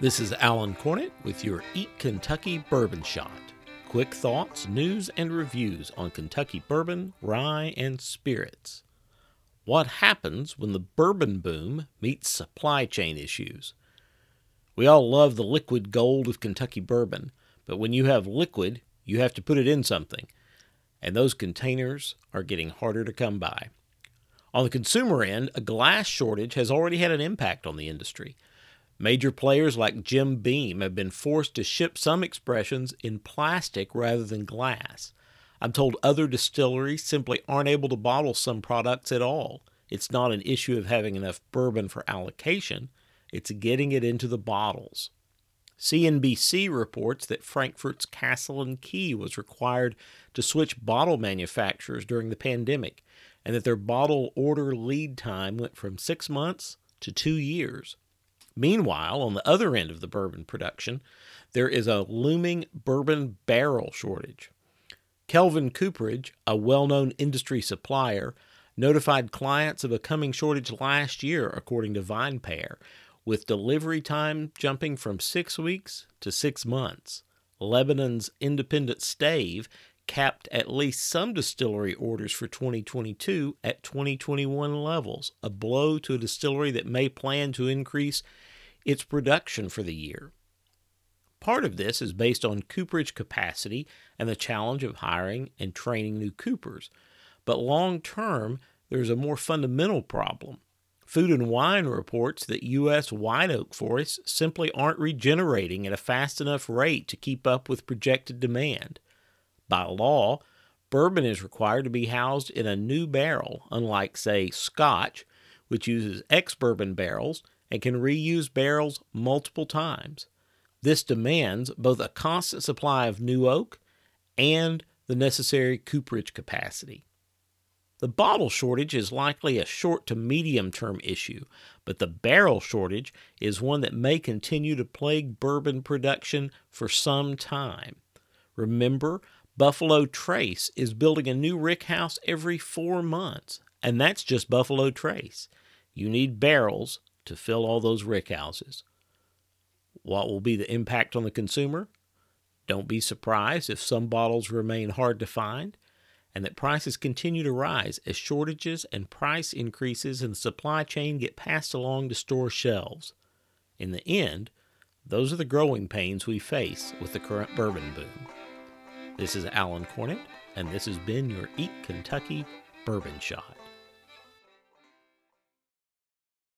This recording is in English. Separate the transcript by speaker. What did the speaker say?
Speaker 1: This is Alan Cornett with your Eat Kentucky Bourbon Shot. Quick thoughts, news, and reviews on Kentucky bourbon, rye, and spirits. What happens when the bourbon boom meets supply chain issues? We all love the liquid gold of Kentucky bourbon, but when you have liquid, you have to put it in something, and those containers are getting harder to come by. On the consumer end, a glass shortage has already had an impact on the industry. Major players like Jim Beam have been forced to ship some expressions in plastic rather than glass. I'm told other distilleries simply aren't able to bottle some products at all. It's not an issue of having enough bourbon for allocation, it's getting it into the bottles. CNBC reports that Frankfort's Castle and Key was required to switch bottle manufacturers during the pandemic, and that their bottle order lead time went from six months to two years. Meanwhile, on the other end of the bourbon production, there is a looming bourbon barrel shortage. Kelvin Cooperage, a well known industry supplier, notified clients of a coming shortage last year, according to VinePair, with delivery time jumping from six weeks to six months. Lebanon's Independent Stave capped at least some distillery orders for 2022 at 2021 levels, a blow to a distillery that may plan to increase its production for the year. Part of this is based on cooperage capacity and the challenge of hiring and training new coopers. But long term, there's a more fundamental problem. Food and Wine reports that U.S. white oak forests simply aren't regenerating at a fast enough rate to keep up with projected demand. By law, bourbon is required to be housed in a new barrel, unlike, say, Scotch, which uses ex bourbon barrels and can reuse barrels multiple times. This demands both a constant supply of new oak and the necessary cooperage capacity. The bottle shortage is likely a short to medium term issue, but the barrel shortage is one that may continue to plague bourbon production for some time. Remember, Buffalo Trace is building a new rickhouse every four months, and that's just Buffalo Trace. You need barrels to fill all those rickhouses. What will be the impact on the consumer? Don't be surprised if some bottles remain hard to find and that prices continue to rise as shortages and price increases in the supply chain get passed along to store shelves. In the end, those are the growing pains we face with the current bourbon boom. This is Alan Cornett, and this has been your Eat Kentucky Bourbon Shot.